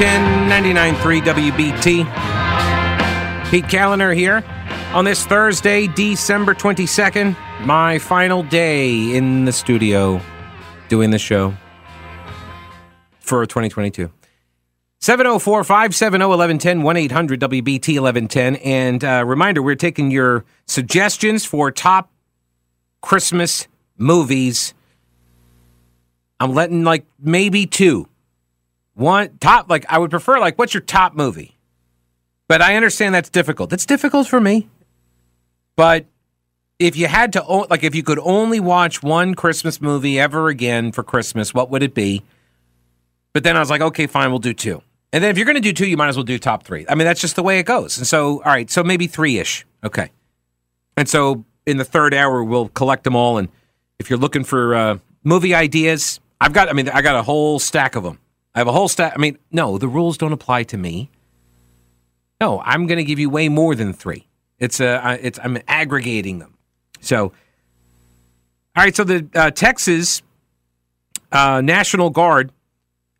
Talk 1110 99.3 WBT. Pete Kaliner here on this Thursday, December 22nd, my final day in the studio doing the show for 2022. 704 570 1110 1 800 WBT 1110. And uh, reminder, we're taking your suggestions for top Christmas movies. I'm letting like maybe two. One top, like I would prefer, like, what's your top movie? But I understand that's difficult. It's difficult for me. But if you had to, like, if you could only watch one Christmas movie ever again for Christmas, what would it be? But then I was like, okay, fine, we'll do two. And then if you're going to do two, you might as well do top three. I mean, that's just the way it goes. And so, all right, so maybe three ish. Okay. And so in the third hour, we'll collect them all. And if you're looking for uh, movie ideas, I've got, I mean, I got a whole stack of them. I have a whole stack. I mean, no, the rules don't apply to me. No, I'm going to give you way more than three. It's a, it's, I'm aggregating them. So, all right. So the uh, Texas uh, National Guard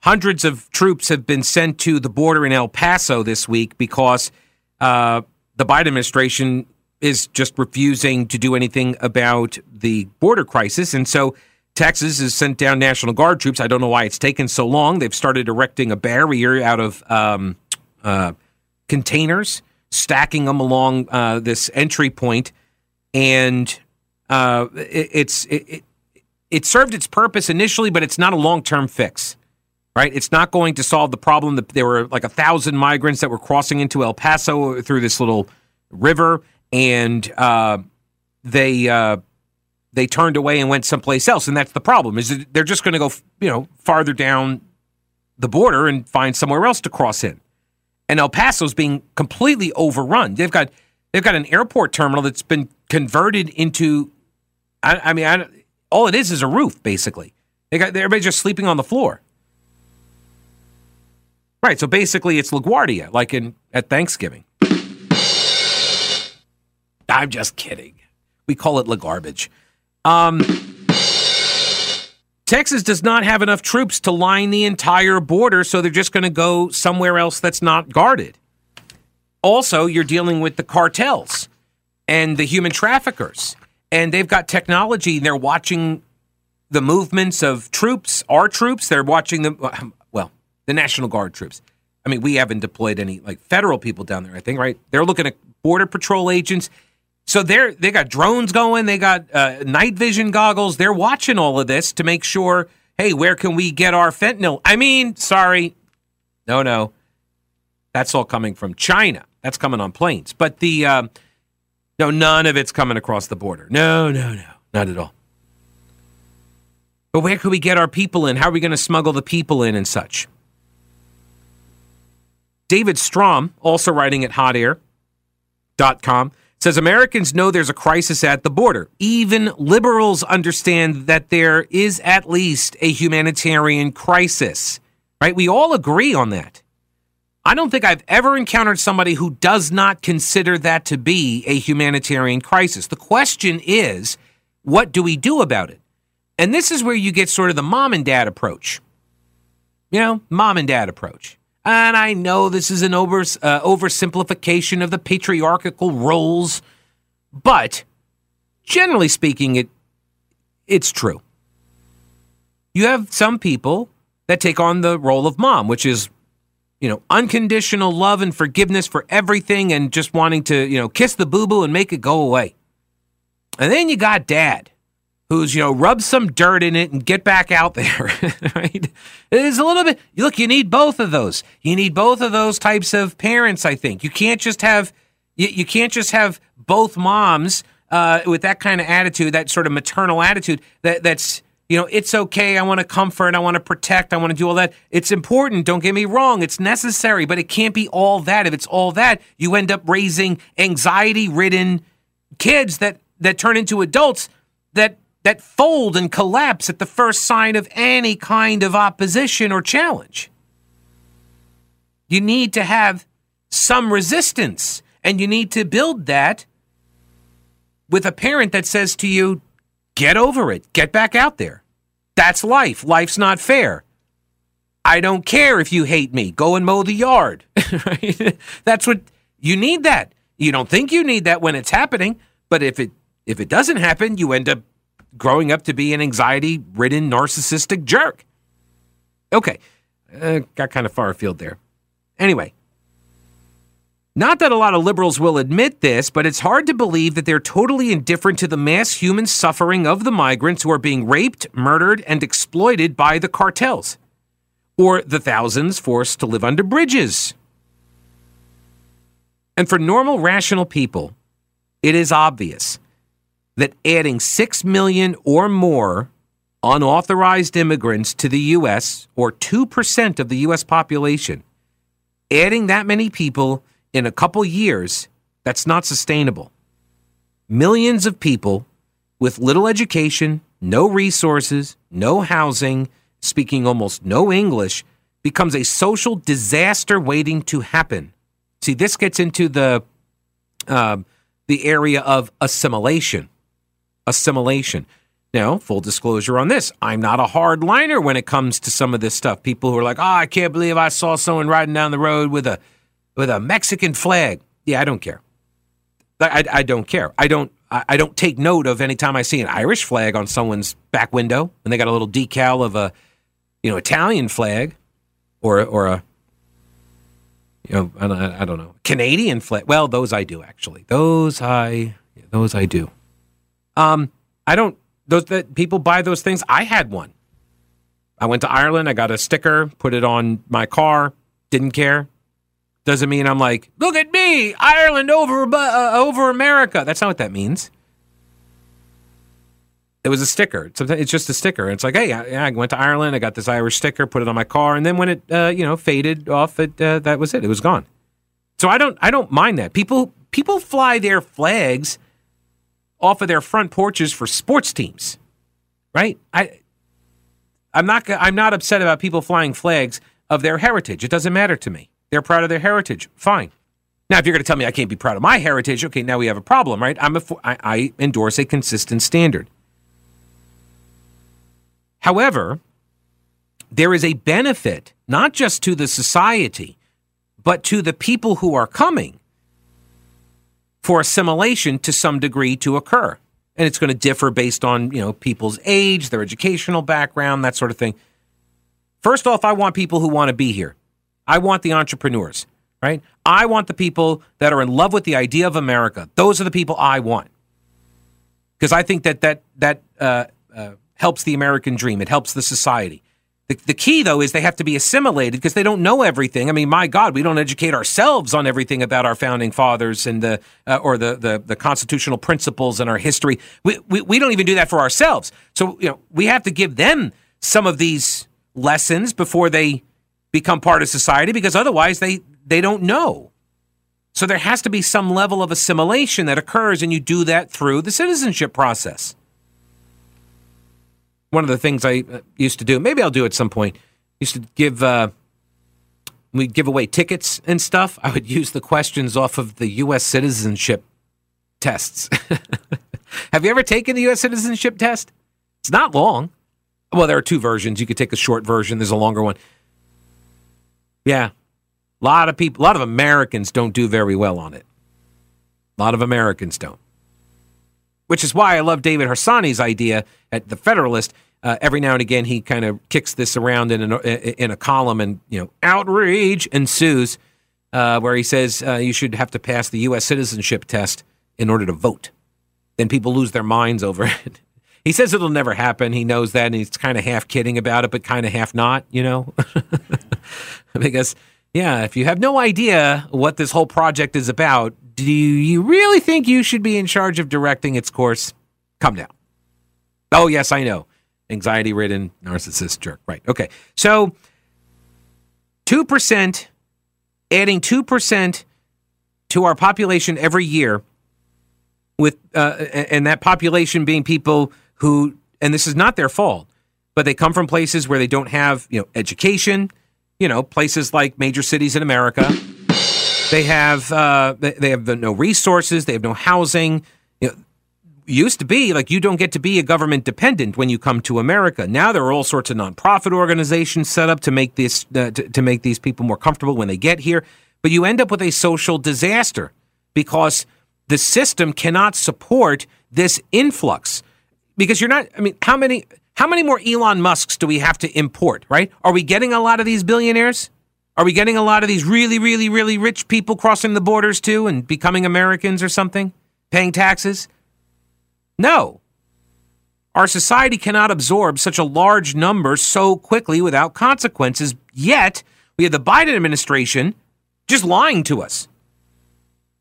Hundreds of troops have been sent to the border in El Paso this week because uh, the Biden administration is just refusing to do anything about the border crisis. And so Texas has sent down National Guard troops. I don't know why it's taken so long. They've started erecting a barrier out of um, uh, containers, stacking them along uh, this entry point, and uh, it, it's it, it, it served its purpose initially, but it's not a long term fix right? It's not going to solve the problem that there were like a thousand migrants that were crossing into El Paso through this little river, and uh, they uh, they turned away and went someplace else, and that's the problem. Is they're just going to go, you know, farther down the border and find somewhere else to cross in. And El Paso's being completely overrun. They've got they've got an airport terminal that's been converted into. I, I mean, I, all it is is a roof, basically. They got everybody's just sleeping on the floor. Right. So basically, it's LaGuardia, like in at Thanksgiving. I'm just kidding. We call it LaGarbage. Um, Texas does not have enough troops to line the entire border, so they're just going to go somewhere else that's not guarded. Also, you're dealing with the cartels and the human traffickers, and they've got technology. And they're watching the movements of troops, our troops. They're watching the well, the National Guard troops. I mean, we haven't deployed any like federal people down there. I think right. They're looking at border patrol agents. So they're they got drones going. They got uh, night vision goggles. They're watching all of this to make sure. Hey, where can we get our fentanyl? I mean, sorry, no, no, that's all coming from China. That's coming on planes. But the um, no, none of it's coming across the border. No, no, no, not at all. But where could we get our people in? How are we going to smuggle the people in and such? David Strom, also writing at hotair.com, says Americans know there's a crisis at the border. Even liberals understand that there is at least a humanitarian crisis. Right? We all agree on that. I don't think I've ever encountered somebody who does not consider that to be a humanitarian crisis. The question is, what do we do about it? And this is where you get sort of the mom and dad approach. You know, mom and dad approach. And I know this is an over, uh, oversimplification of the patriarchal roles, but generally speaking, it it's true. You have some people that take on the role of mom, which is, you know, unconditional love and forgiveness for everything and just wanting to, you know, kiss the boo boo and make it go away. And then you got dad, who's you know rub some dirt in it and get back out there right? It is a little bit look you need both of those. You need both of those types of parents i think. You can't just have you, you can't just have both moms uh, with that kind of attitude that sort of maternal attitude that that's you know it's okay i want to comfort i want to protect i want to do all that. It's important don't get me wrong it's necessary but it can't be all that. If it's all that you end up raising anxiety ridden kids that that turn into adults that that fold and collapse at the first sign of any kind of opposition or challenge. You need to have some resistance, and you need to build that with a parent that says to you, Get over it, get back out there. That's life. Life's not fair. I don't care if you hate me. Go and mow the yard. right? That's what you need that. You don't think you need that when it's happening, but if it if it doesn't happen, you end up growing up to be an anxiety-ridden narcissistic jerk. Okay. Uh, got kind of far afield there. Anyway, not that a lot of liberals will admit this, but it's hard to believe that they're totally indifferent to the mass human suffering of the migrants who are being raped, murdered, and exploited by the cartels, or the thousands forced to live under bridges. And for normal, rational people, it is obvious that adding 6 million or more unauthorized immigrants to the U.S., or 2% of the U.S. population, adding that many people in a couple years, that's not sustainable. Millions of people with little education, no resources, no housing, speaking almost no English, becomes a social disaster waiting to happen. See, this gets into the uh, the area of assimilation. Assimilation. Now, full disclosure on this, I'm not a hardliner when it comes to some of this stuff. People who are like, "Oh, I can't believe I saw someone riding down the road with a with a Mexican flag. Yeah, I don't care. I, I, don't care. I don't I, don't take note of any time I see an Irish flag on someone's back window and they got a little decal of a you know Italian flag or or a you know I I don't know Canadian flag. Well, those I do actually. Those I those I do. Um, I don't those that people buy those things. I had one. I went to Ireland. I got a sticker, put it on my car. Didn't care doesn't mean I'm like, look at me, Ireland over uh, over America. That's not what that means. It was a sticker. It's just a sticker. It's like, hey, I, I, went to Ireland. I got this Irish sticker, put it on my car, and then when it, uh, you know, faded off, it uh, that was it. It was gone. So I don't, I don't mind that. People, people fly their flags off of their front porches for sports teams, right? I, I'm not, I'm not upset about people flying flags of their heritage. It doesn't matter to me. They're proud of their heritage. Fine. Now, if you're going to tell me I can't be proud of my heritage, okay, now we have a problem, right? I'm a, I, I endorse a consistent standard. However, there is a benefit not just to the society, but to the people who are coming for assimilation to some degree to occur. And it's going to differ based on, you know, people's age, their educational background, that sort of thing. First off, I want people who want to be here. I want the entrepreneurs, right? I want the people that are in love with the idea of America. Those are the people I want. Because I think that that that uh, uh, helps the American dream. It helps the society. The, the key, though, is they have to be assimilated because they don't know everything. I mean, my God, we don't educate ourselves on everything about our founding fathers and the uh, or the, the the constitutional principles and our history. We, we we don't even do that for ourselves. So you know, we have to give them some of these lessons before they become part of society because otherwise they, they don't know. So there has to be some level of assimilation that occurs, and you do that through the citizenship process. One of the things I uh, used to do, maybe I'll do at some point, used to give uh, we give away tickets and stuff. I would use the questions off of the U.S. citizenship tests. Have you ever taken the U.S. citizenship test? It's not long. Well, there are two versions. You could take a short version. There's a longer one. Yeah. A lot of people, a lot of Americans don't do very well on it. A lot of Americans don't. Which is why I love David Harsanyi's idea at the Federalist. Uh, every now and again, he kind of kicks this around in, an, in a column, and you know, outrage ensues, uh, where he says uh, you should have to pass the U.S. citizenship test in order to vote. Then people lose their minds over it. He says it'll never happen. He knows that, and he's kind of half kidding about it, but kind of half not, you know? because, yeah, if you have no idea what this whole project is about, do you really think you should be in charge of directing its course? Come down. Oh, yes, I know. Anxiety ridden, narcissist jerk. Right. Okay. So, 2%, adding 2% to our population every year, with uh, and that population being people who, and this is not their fault, but they come from places where they don't have, you know, education, you know, places like major cities in America. They have uh, they have no resources. They have no housing. You know, used to be like you don't get to be a government dependent when you come to America. Now there are all sorts of nonprofit organizations set up to make this uh, to, to make these people more comfortable when they get here. But you end up with a social disaster because the system cannot support this influx. Because you're not. I mean, how many how many more Elon Musks do we have to import? Right? Are we getting a lot of these billionaires? Are we getting a lot of these really, really, really rich people crossing the borders too and becoming Americans or something, paying taxes? No. Our society cannot absorb such a large number so quickly without consequences. Yet, we have the Biden administration just lying to us,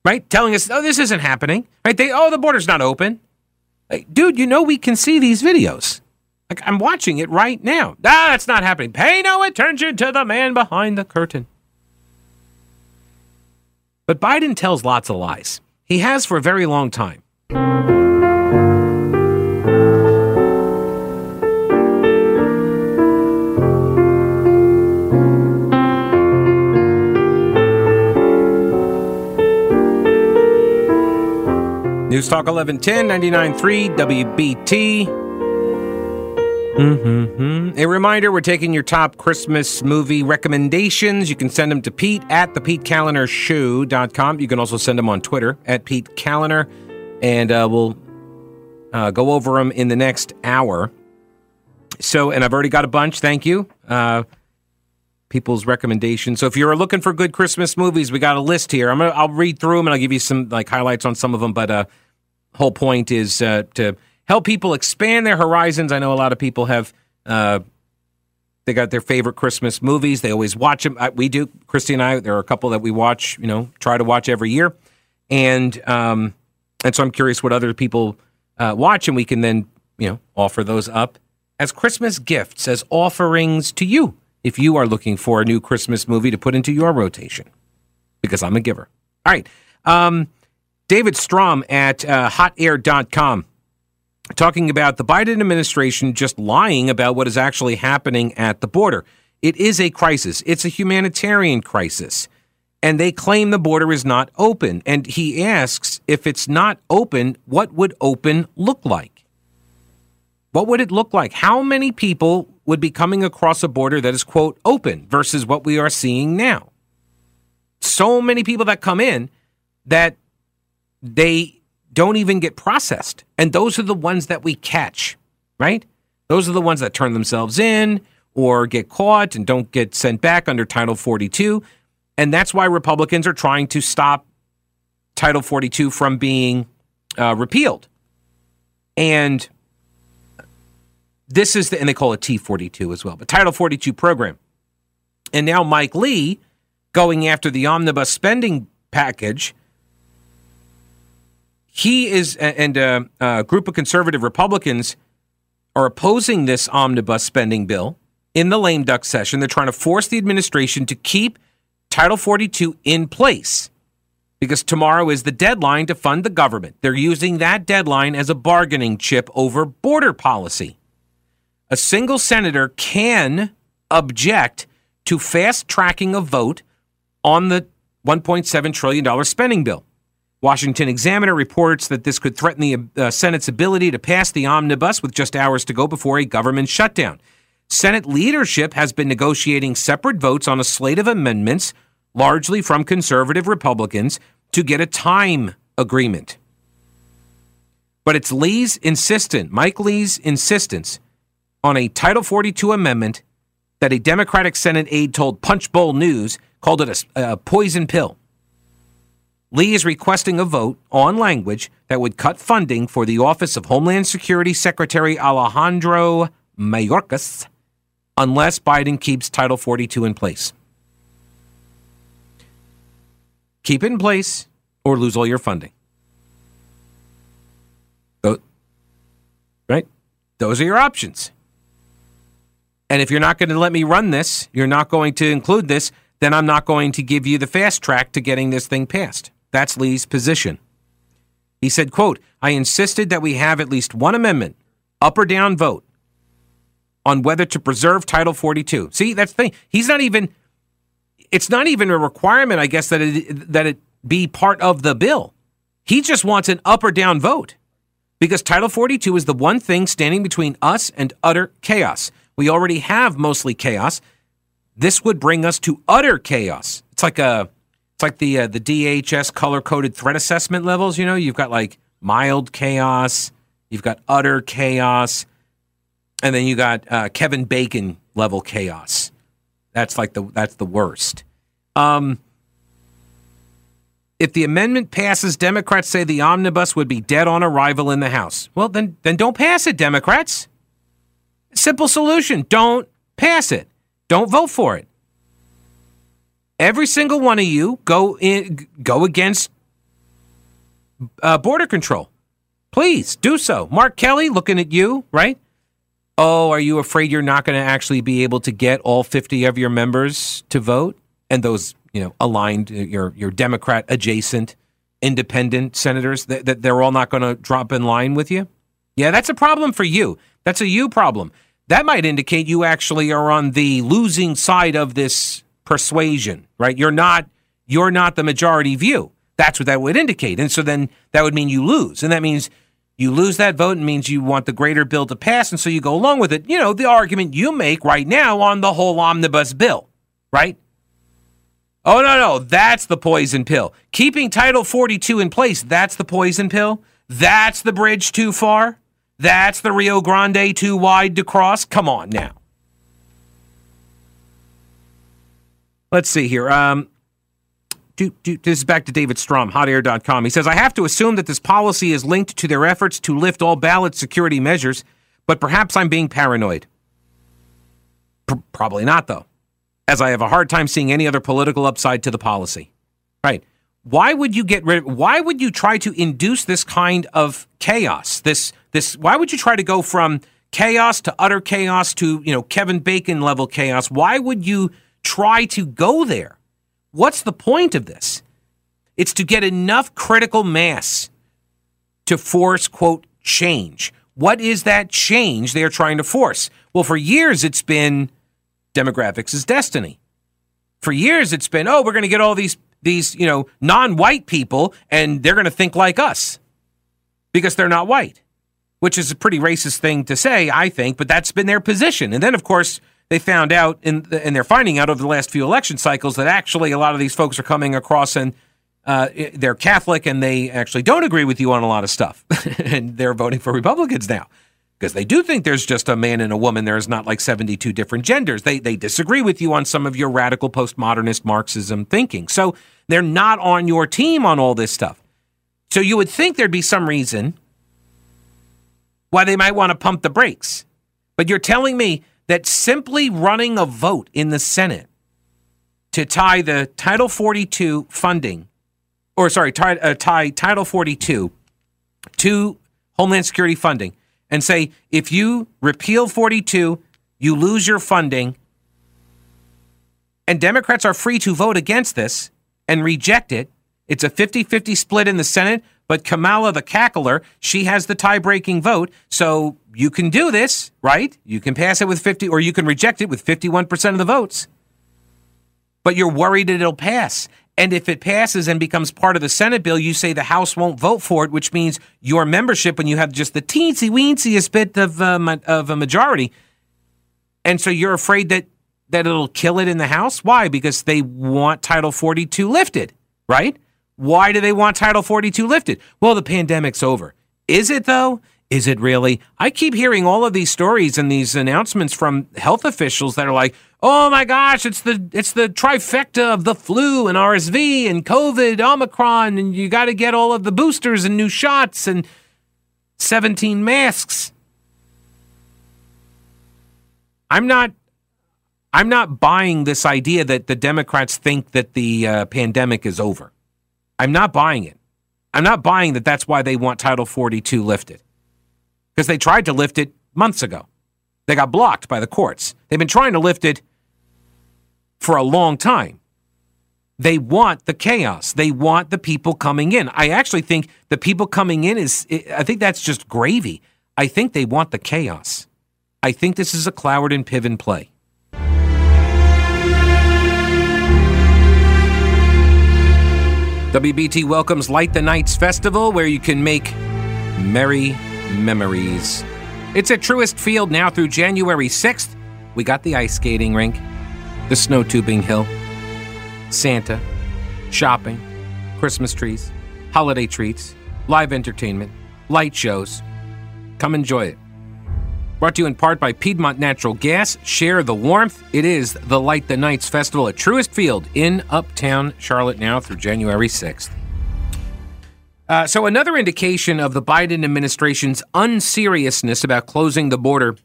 right? Telling us, oh, this isn't happening, right? They, oh, the border's not open. Like, dude, you know we can see these videos. Like, I'm watching it right now. Ah, that's not happening. Pay no attention to the man behind the curtain. But Biden tells lots of lies. He has for a very long time. News Talk 1110, 99.3 WBT. Mm-hmm. A reminder we're taking your top Christmas movie recommendations. You can send them to Pete at the PeteKaliner You can also send them on Twitter at Pete Kaliner, and uh, we'll uh, go over them in the next hour. So, and I've already got a bunch. Thank you. Uh, people's recommendations. So if you're looking for good Christmas movies, we got a list here. I'm gonna I'll read through them and I'll give you some like highlights on some of them. But uh, whole point is uh, to help people expand their horizons. I know a lot of people have uh, they got their favorite Christmas movies. They always watch them. we do, Christy and I. There are a couple that we watch. You know, try to watch every year, and um, and so I'm curious what other people uh, watch, and we can then you know offer those up as Christmas gifts, as offerings to you if you are looking for a new Christmas movie to put into your rotation, because I'm a giver. All right. Um, David Strom at uh, hotair.com talking about the Biden administration just lying about what is actually happening at the border. It is a crisis, it's a humanitarian crisis. And they claim the border is not open. And he asks if it's not open, what would open look like? What would it look like? How many people would be coming across a border that is, quote, open versus what we are seeing now? So many people that come in that they don't even get processed. And those are the ones that we catch, right? Those are the ones that turn themselves in or get caught and don't get sent back under Title 42. And that's why Republicans are trying to stop Title 42 from being uh, repealed. And this is the, and they call it T42 as well, but Title 42 program. And now Mike Lee going after the omnibus spending package he is, and uh, a group of conservative Republicans are opposing this omnibus spending bill in the lame duck session. They're trying to force the administration to keep Title 42 in place because tomorrow is the deadline to fund the government. They're using that deadline as a bargaining chip over border policy. A single senator can object to fast tracking a vote on the $1.7 trillion spending bill. Washington Examiner reports that this could threaten the uh, Senate's ability to pass the omnibus with just hours to go before a government shutdown. Senate leadership has been negotiating separate votes on a slate of amendments, largely from conservative Republicans, to get a time agreement. But it's Lee's insistent, Mike Lee's insistence on a Title 42 amendment that a Democratic Senate aide told Punchbowl News called it a, a poison pill. Lee is requesting a vote on language that would cut funding for the Office of Homeland Security Secretary Alejandro Mayorkas unless Biden keeps Title 42 in place. Keep it in place or lose all your funding. Right? Those are your options. And if you're not going to let me run this, you're not going to include this, then I'm not going to give you the fast track to getting this thing passed. That's Lee's position. He said, quote, I insisted that we have at least one amendment, up or down vote, on whether to preserve Title 42. See, that's the thing. He's not even, it's not even a requirement, I guess, that it, that it be part of the bill. He just wants an up or down vote. because Title 42 is the one thing standing between us and utter chaos. We already have mostly chaos. This would bring us to utter chaos. It's like a it's like the uh, the DHS color coded threat assessment levels, you know, you've got like mild chaos, you've got utter chaos, and then you got uh, Kevin Bacon level chaos. That's like the that's the worst. Um, if the amendment passes, Democrats say the omnibus would be dead on arrival in the House. Well, then then don't pass it, Democrats. Simple solution. Don't pass it. Don't vote for it. Every single one of you go in go against uh, border control. Please do so. Mark Kelly, looking at you, right? Oh, are you afraid you're not going to actually be able to get all 50 of your members to vote? And those, you know, aligned, uh, your, your Democrat adjacent independent senators, that, that they're all not going to drop in line with you? Yeah, that's a problem for you. That's a you problem. That might indicate you actually are on the losing side of this persuasion, right? You're not you're not the majority view. That's what that would indicate. And so then that would mean you lose. And that means you lose that vote and means you want the greater bill to pass. And so you go along with it. You know, the argument you make right now on the whole omnibus bill, right? Oh, no, no. That's the poison pill. Keeping Title 42 in place, that's the poison pill. That's the bridge too far. That's the Rio Grande too wide to cross. Come on now. Let's see here. Um, do, do, this is back to David Strom, hotair.com. He says, I have to assume that this policy is linked to their efforts to lift all ballot security measures, but perhaps I'm being paranoid. P- probably not, though, as I have a hard time seeing any other political upside to the policy. Right. Why would you get rid of, why would you try to induce this kind of chaos? This this why would you try to go from chaos to utter chaos to, you know, Kevin Bacon level chaos? Why would you try to go there? What's the point of this? It's to get enough critical mass to force, quote, change. What is that change they're trying to force? Well, for years it's been demographics is destiny. For years it's been, oh, we're going to get all these these, you know, non-white people and they're going to think like us because they're not white, which is a pretty racist thing to say, I think, but that's been their position. And then of course, they found out, in, and they're finding out over the last few election cycles, that actually a lot of these folks are coming across and uh, they're Catholic and they actually don't agree with you on a lot of stuff. and they're voting for Republicans now because they do think there's just a man and a woman. There is not like 72 different genders. They, they disagree with you on some of your radical postmodernist Marxism thinking. So they're not on your team on all this stuff. So you would think there'd be some reason why they might want to pump the brakes. But you're telling me that simply running a vote in the Senate to tie the Title 42 funding, or sorry, tie, uh, tie Title 42 to Homeland Security funding and say, if you repeal 42, you lose your funding. And Democrats are free to vote against this and reject it. It's a 50 50 split in the Senate, but Kamala the cackler, she has the tie breaking vote. So you can do this, right? You can pass it with 50, or you can reject it with 51% of the votes. But you're worried that it'll pass. And if it passes and becomes part of the Senate bill, you say the House won't vote for it, which means your membership, when you have just the teensy weensiest bit of, uh, of a majority, and so you're afraid that that it'll kill it in the House. Why? Because they want Title 42 lifted, right? Why do they want Title 42 lifted? Well, the pandemic's over. Is it though? Is it really? I keep hearing all of these stories and these announcements from health officials that are like, "Oh my gosh, it's the it's the trifecta of the flu and RSV and COVID, Omicron, and you got to get all of the boosters and new shots and 17 masks." I'm not I'm not buying this idea that the Democrats think that the uh, pandemic is over. I'm not buying it. I'm not buying that that's why they want Title 42 lifted because they tried to lift it months ago. They got blocked by the courts. They've been trying to lift it for a long time. They want the chaos. They want the people coming in. I actually think the people coming in is, I think that's just gravy. I think they want the chaos. I think this is a Cloward and Piven play. WBT welcomes Light the Knights Festival, where you can make merry memories. It's at Truist Field now through January 6th. We got the ice skating rink, the snow tubing hill, Santa, shopping, Christmas trees, holiday treats, live entertainment, light shows. Come enjoy it. Brought to you in part by Piedmont Natural Gas. Share the warmth. It is the Light the Knights Festival at Truist Field in Uptown Charlotte now through January 6th. Uh, so, another indication of the Biden administration's unseriousness about closing the border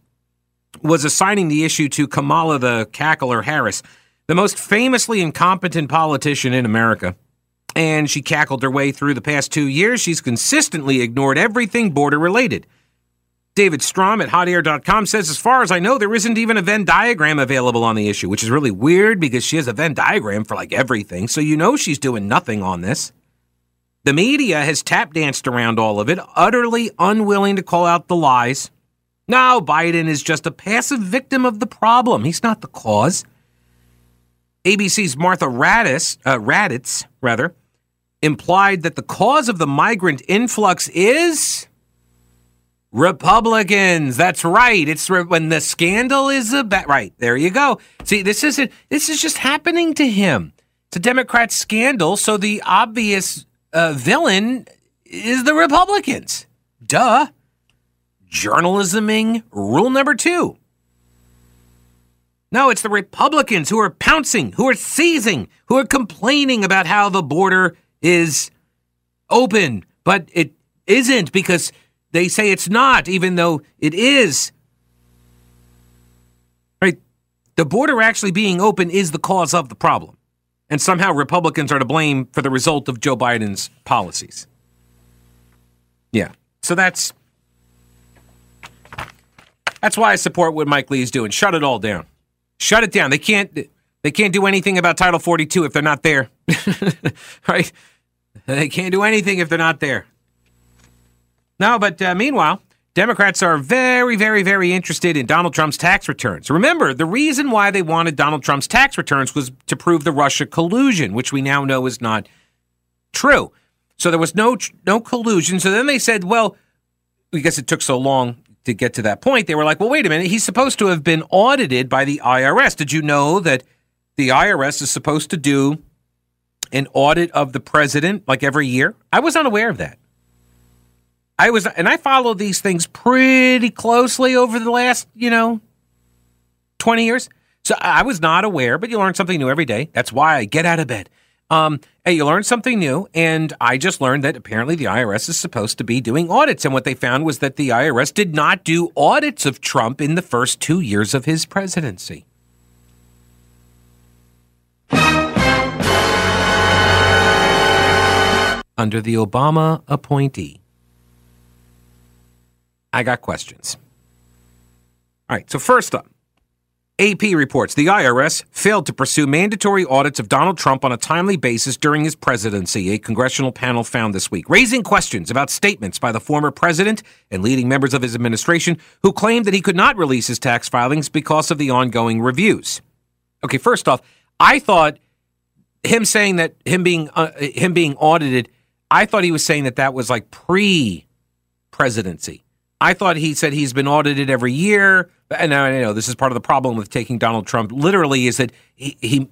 was assigning the issue to Kamala the Cackler Harris, the most famously incompetent politician in America. And she cackled her way through the past two years. She's consistently ignored everything border related. David Strom at hotair.com says, as far as I know, there isn't even a Venn diagram available on the issue, which is really weird because she has a Venn diagram for like everything. So you know she's doing nothing on this. The media has tap danced around all of it, utterly unwilling to call out the lies. No, Biden is just a passive victim of the problem. He's not the cause. ABC's Martha Raddatz, uh, Raddatz, rather, implied that the cause of the migrant influx is Republicans. That's right. It's re- when the scandal is about right. There you go. See, this isn't. This is just happening to him. It's a Democrat scandal, so the obvious uh, villain is the Republicans. Duh. Journalisming rule number two. No, it's the Republicans who are pouncing, who are seizing, who are complaining about how the border is open, but it isn't because they say it's not, even though it is. Right? The border actually being open is the cause of the problem. And somehow Republicans are to blame for the result of Joe Biden's policies. Yeah. So that's that's why I support what Mike Lee is doing. Shut it all down. Shut it down. They can't they can't do anything about Title 42 if they're not there. right? They can't do anything if they're not there. No, but uh, meanwhile, Democrats are very, very, very interested in Donald Trump's tax returns. Remember, the reason why they wanted Donald Trump's tax returns was to prove the Russia collusion, which we now know is not true. So there was no no collusion. So then they said, well, because it took so long to get to that point, they were like, well, wait a minute, he's supposed to have been audited by the IRS. Did you know that the IRS is supposed to do an audit of the president like every year? I was unaware of that. I was, and I followed these things pretty closely over the last, you know, 20 years. So I was not aware, but you learn something new every day. That's why I get out of bed. Um, and you learn something new. And I just learned that apparently the IRS is supposed to be doing audits. And what they found was that the IRS did not do audits of Trump in the first two years of his presidency. Under the Obama appointee. I got questions. All right, so first up, AP reports the IRS failed to pursue mandatory audits of Donald Trump on a timely basis during his presidency, a congressional panel found this week, raising questions about statements by the former president and leading members of his administration who claimed that he could not release his tax filings because of the ongoing reviews. Okay, first off, I thought him saying that him being uh, him being audited, I thought he was saying that that was like pre-presidency. I thought he said he's been audited every year. And I know this is part of the problem with taking Donald Trump literally is that he, he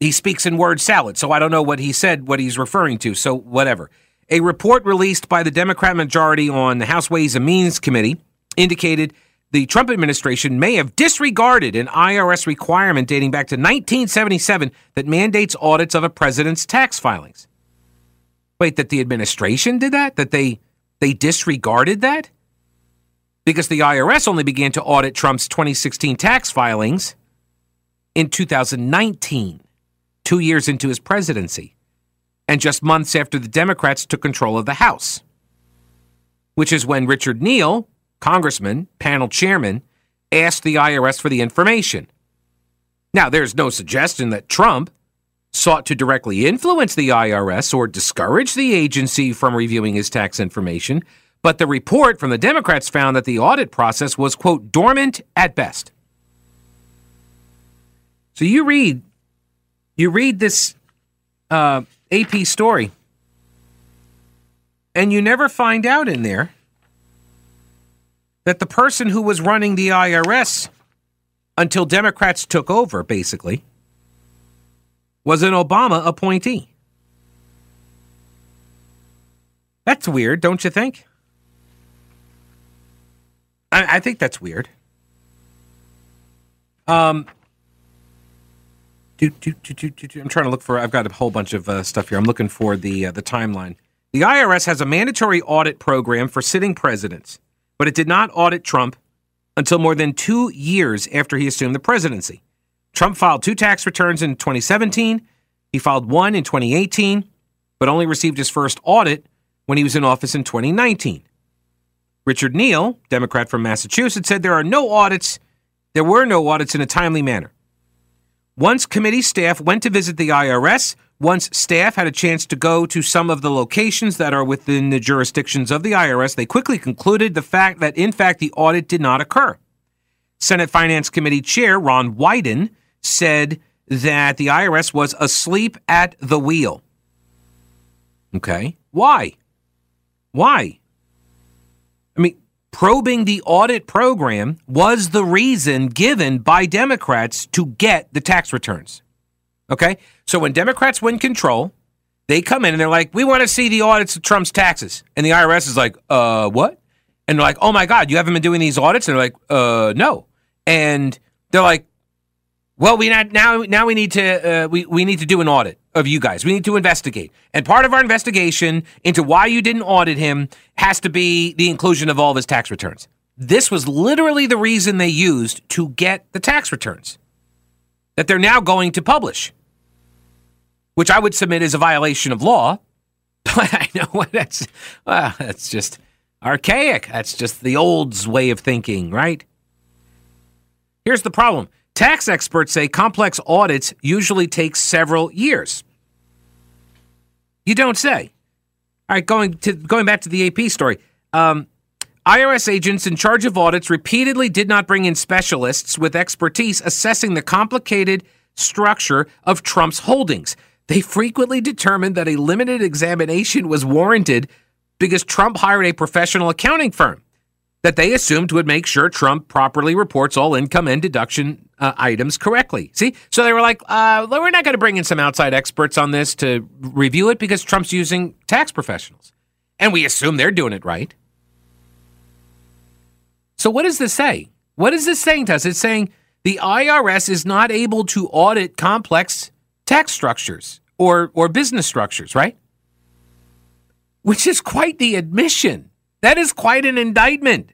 he speaks in word salad. So I don't know what he said, what he's referring to. So whatever. A report released by the Democrat majority on the House Ways and Means Committee indicated the Trump administration may have disregarded an IRS requirement dating back to 1977 that mandates audits of a president's tax filings. Wait, that the administration did that? That they they disregarded that? Because the IRS only began to audit Trump's 2016 tax filings in 2019, two years into his presidency, and just months after the Democrats took control of the House, which is when Richard Neal, congressman, panel chairman, asked the IRS for the information. Now, there's no suggestion that Trump sought to directly influence the IRS or discourage the agency from reviewing his tax information. But the report from the Democrats found that the audit process was, quote, dormant at best. So you read, you read this uh, AP story, and you never find out in there that the person who was running the IRS until Democrats took over, basically, was an Obama appointee. That's weird, don't you think? I, I think that's weird. Um, do, do, do, I'm trying to look for. I've got a whole bunch of uh, stuff here. I'm looking for the uh, the timeline. The IRS has a mandatory audit program for sitting presidents, but it did not audit Trump until more than two years after he assumed the presidency. Trump filed two tax returns in 2017. He filed one in 2018, but only received his first audit when he was in office in 2019. Richard Neal, Democrat from Massachusetts, said there are no audits. There were no audits in a timely manner. Once committee staff went to visit the IRS, once staff had a chance to go to some of the locations that are within the jurisdictions of the IRS, they quickly concluded the fact that in fact the audit did not occur. Senate Finance Committee Chair Ron Wyden said that the IRS was asleep at the wheel. Okay. Why? Why? Probing the audit program was the reason given by Democrats to get the tax returns. Okay? So when Democrats win control, they come in and they're like, we want to see the audits of Trump's taxes. And the IRS is like, uh, what? And they're like, oh my God, you haven't been doing these audits? And they're like, uh, no. And they're like, well, we not, now now we need to uh, we we need to do an audit of you guys. We need to investigate, and part of our investigation into why you didn't audit him has to be the inclusion of all of his tax returns. This was literally the reason they used to get the tax returns that they're now going to publish, which I would submit is a violation of law. But I know what that's well, that's just archaic. That's just the old's way of thinking, right? Here's the problem Tax experts say complex audits usually take several years. You don't say. All right, going to going back to the AP story. Um, IRS agents in charge of audits repeatedly did not bring in specialists with expertise assessing the complicated structure of Trump's holdings. They frequently determined that a limited examination was warranted because Trump hired a professional accounting firm that they assumed would make sure Trump properly reports all income and deduction uh, items correctly. See? So they were like, uh, we're not going to bring in some outside experts on this to review it because Trump's using tax professionals. And we assume they're doing it right. So what does this say? What is this saying to us? It's saying the IRS is not able to audit complex tax structures or, or business structures, right? Which is quite the admission. That is quite an indictment.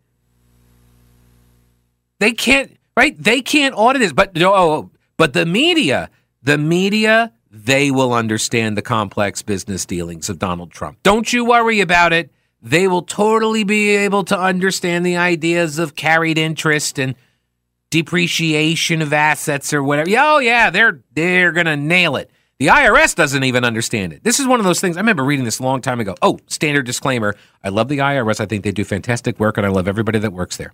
They can't, right? They can't audit this. But oh, oh, but the media, the media, they will understand the complex business dealings of Donald Trump. Don't you worry about it. They will totally be able to understand the ideas of carried interest and depreciation of assets or whatever. Oh yeah, they're they're gonna nail it. The IRS doesn't even understand it. This is one of those things. I remember reading this a long time ago. Oh, standard disclaimer. I love the IRS. I think they do fantastic work and I love everybody that works there.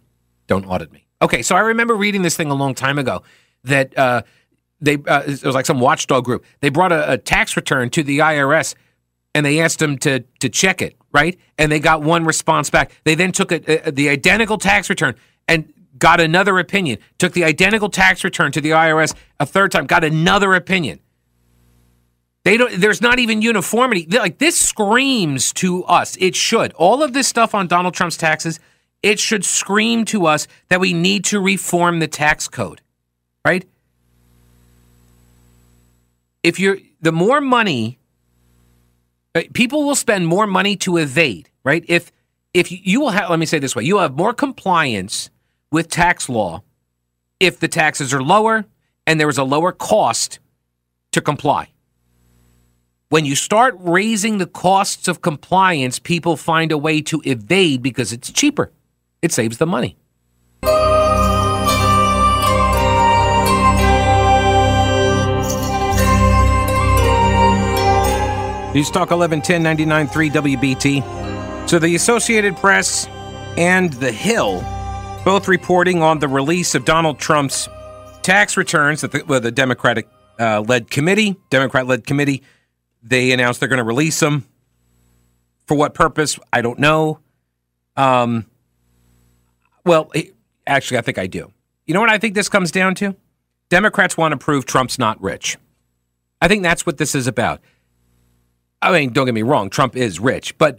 Don't audit me. Okay, so I remember reading this thing a long time ago that uh, they uh, it was like some watchdog group. They brought a, a, tax return to the IRS and they asked them to to check it, right? And they got one response back. They then took a, a, the identical tax return and got another opinion. Took the identical tax return to the IRS a third time, got another opinion. They don't. There's not even uniformity. Like this screams to us. It should. All of this stuff on Donald Trump's taxes it should scream to us that we need to reform the tax code, right? If you're the more money, uh, people will spend more money to evade, right? If if you will have, let me say this way, you will have more compliance with tax law if the taxes are lower and there is a lower cost to comply. When you start raising the costs of compliance, people find a way to evade because it's cheaper. It saves them money. News Talk 1110 99.3 WBT. So the Associated Press and The Hill both reporting on the release of Donald Trump's tax returns that the, well, the Democratic uh, led committee, Democrat led committee, they announced they're going to release them. For what purpose? I don't know. Um, Well, actually, I think I do. You know what I think this comes down to? Democrats want to prove Trump's not rich. I think that's what this is about. I mean, don't get me wrong, Trump is rich, but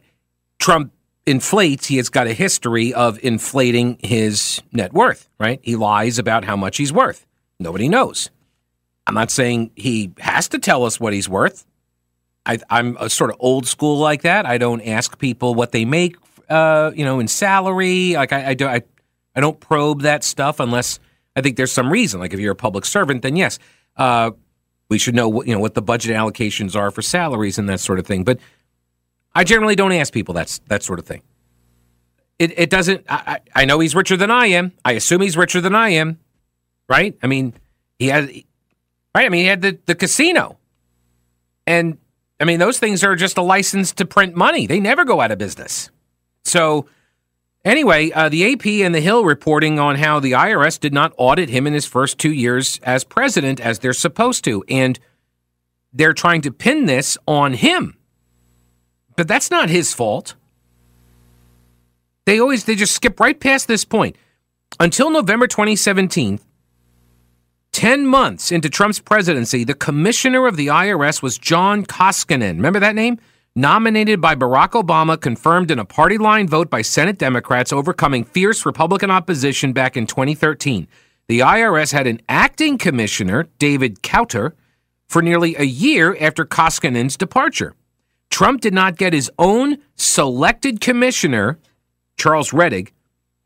Trump inflates. He has got a history of inflating his net worth, right? He lies about how much he's worth. Nobody knows. I'm not saying he has to tell us what he's worth. I, am a sort of old school like that. I don't ask people what they make, uh, you know, in salary. Like I, I do, I, I don't probe that stuff unless I think there's some reason. Like if you're a public servant, then yes, uh, we should know what you know what the budget allocations are for salaries and that sort of thing. But I generally don't ask people that's that sort of thing. It, it doesn't. I, I know he's richer than I am. I assume he's richer than I am, right? I mean, he had right. I mean, he had the the casino, and I mean those things are just a license to print money. They never go out of business. So Anyway, uh, the AP and the Hill reporting on how the IRS did not audit him in his first two years as president as they're supposed to. And they're trying to pin this on him. But that's not his fault. They always, they just skip right past this point. Until November 2017, 10 months into Trump's presidency, the commissioner of the IRS was John Koskinen. Remember that name? Nominated by Barack Obama, confirmed in a party line vote by Senate Democrats, overcoming fierce Republican opposition back in 2013. The IRS had an acting commissioner, David Kautter, for nearly a year after Koskinen's departure. Trump did not get his own selected commissioner, Charles Rettig,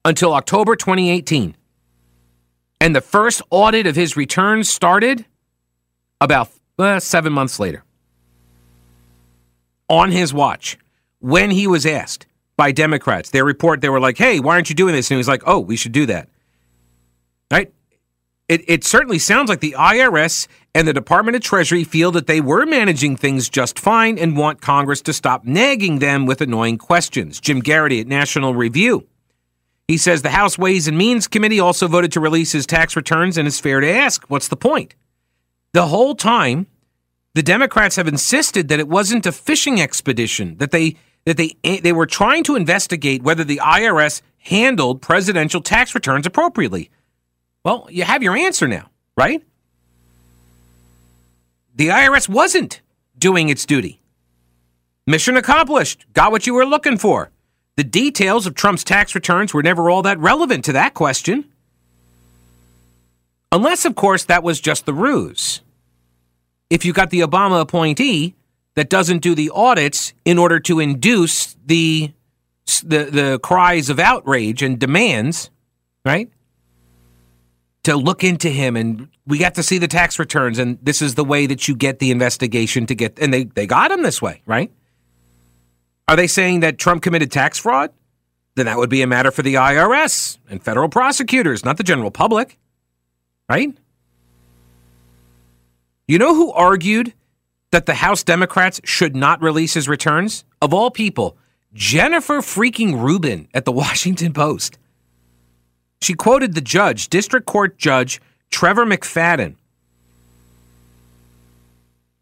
until October 2018. And the first audit of his returns started about uh, seven months later on his watch when he was asked by Democrats. Their report, they were like, hey, why aren't you doing this? And he was like, oh, we should do that. Right? It, it certainly sounds like the IRS and the Department of Treasury feel that they were managing things just fine and want Congress to stop nagging them with annoying questions. Jim Geraghty at National Review. He says the House Ways and Means Committee also voted to release his tax returns, and it's fair to ask, what's the point? The whole time, the Democrats have insisted that it wasn't a fishing expedition, that they that they eh, they were trying to investigate whether the IRS handled presidential tax returns appropriately. Well, you have your answer now, right? The IRS wasn't doing its duty. Mission accomplished. Got what you were looking for. The details of Trump's tax returns were never all that relevant to that question. Unless, of course, that was just the ruse if you got the Obama appointee that doesn't do the audits in order to induce the the, the cries of outrage and demands, right? To look into him and we got to see the tax returns and this is the way that you get the investigation to get and they, they got him this way, right? Are they saying that Trump committed tax fraud? Then that would be a matter for the IRS and federal prosecutors, not the general public. Right? You know who argued that the House Democrats should not release his returns? Of all people, Jennifer freaking Rubin at the Washington Post. She quoted the judge, District Court Judge Trevor McFadden,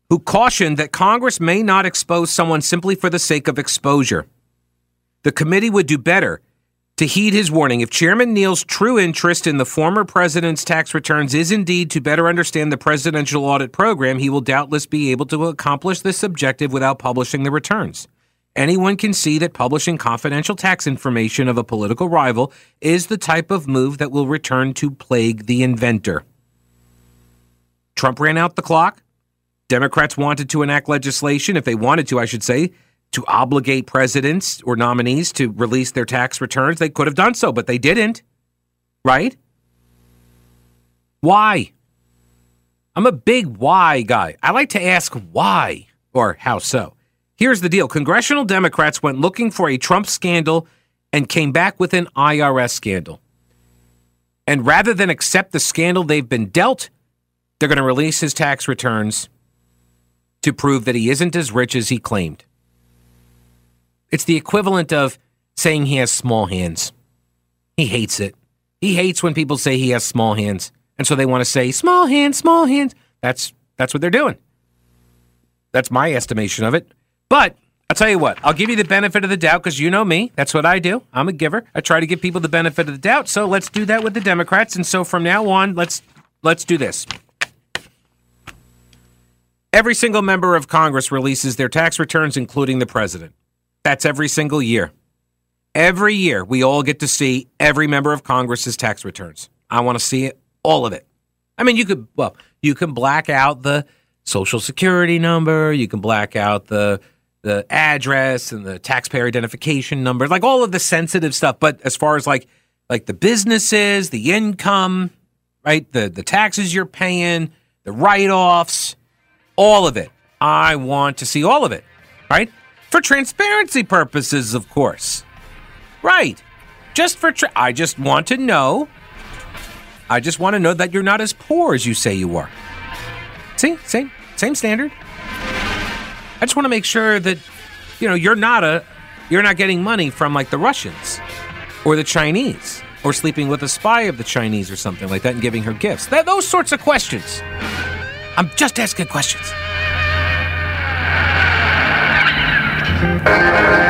who cautioned that Congress may not expose someone simply for the sake of exposure. The committee would do better to heed his warning. If Chairman Neal's true interest in the former president's tax returns is indeed to better understand the presidential audit program, he will doubtless be able to accomplish this objective without publishing the returns. Anyone can see that publishing confidential tax information of a political rival is the type of move that will return to plague the inventor. Trump ran out the clock. Democrats wanted to enact legislation, if they wanted to, I should say, to obligate presidents or nominees to release their tax returns. They could have done so, but they didn't. Right? Why? I'm a big why guy. I like to ask why or how so. Here's the deal Congressional Democrats went looking for a Trump scandal and came back with an IRS scandal. And rather than accept the scandal they've been dealt, they're going to release his tax returns to prove that he isn't as rich as he claimed. It's the equivalent of saying he has small hands. He hates it. He hates when people say he has small hands. And so they want to say small hands, small hands. That's that's what they're doing. That's my estimation of it. But I'll tell you what, I'll give you the benefit of the doubt because you know me. That's what I do. I'm a giver. I try to give people the benefit of the doubt. So let's do that with the Democrats. And so from now on, let's let's do this. Every single member of Congress releases their tax returns, including the president. That's every single year. Every year, we all get to see every member of Congress's tax returns. I want to see it, all of it. I mean, you could, well, you can black out the social security number, you can black out the the address and the taxpayer identification number, like all of the sensitive stuff. But as far as like like the businesses, the income, right, the the taxes you're paying, the write offs, all of it. I want to see all of it, right? For transparency purposes, of course. Right. Just for, tra- I just want to know. I just want to know that you're not as poor as you say you are. See, same, same standard. I just want to make sure that, you know, you're not a, you're not getting money from like the Russians or the Chinese or sleeping with a spy of the Chinese or something like that and giving her gifts. That, those sorts of questions. I'm just asking questions. Música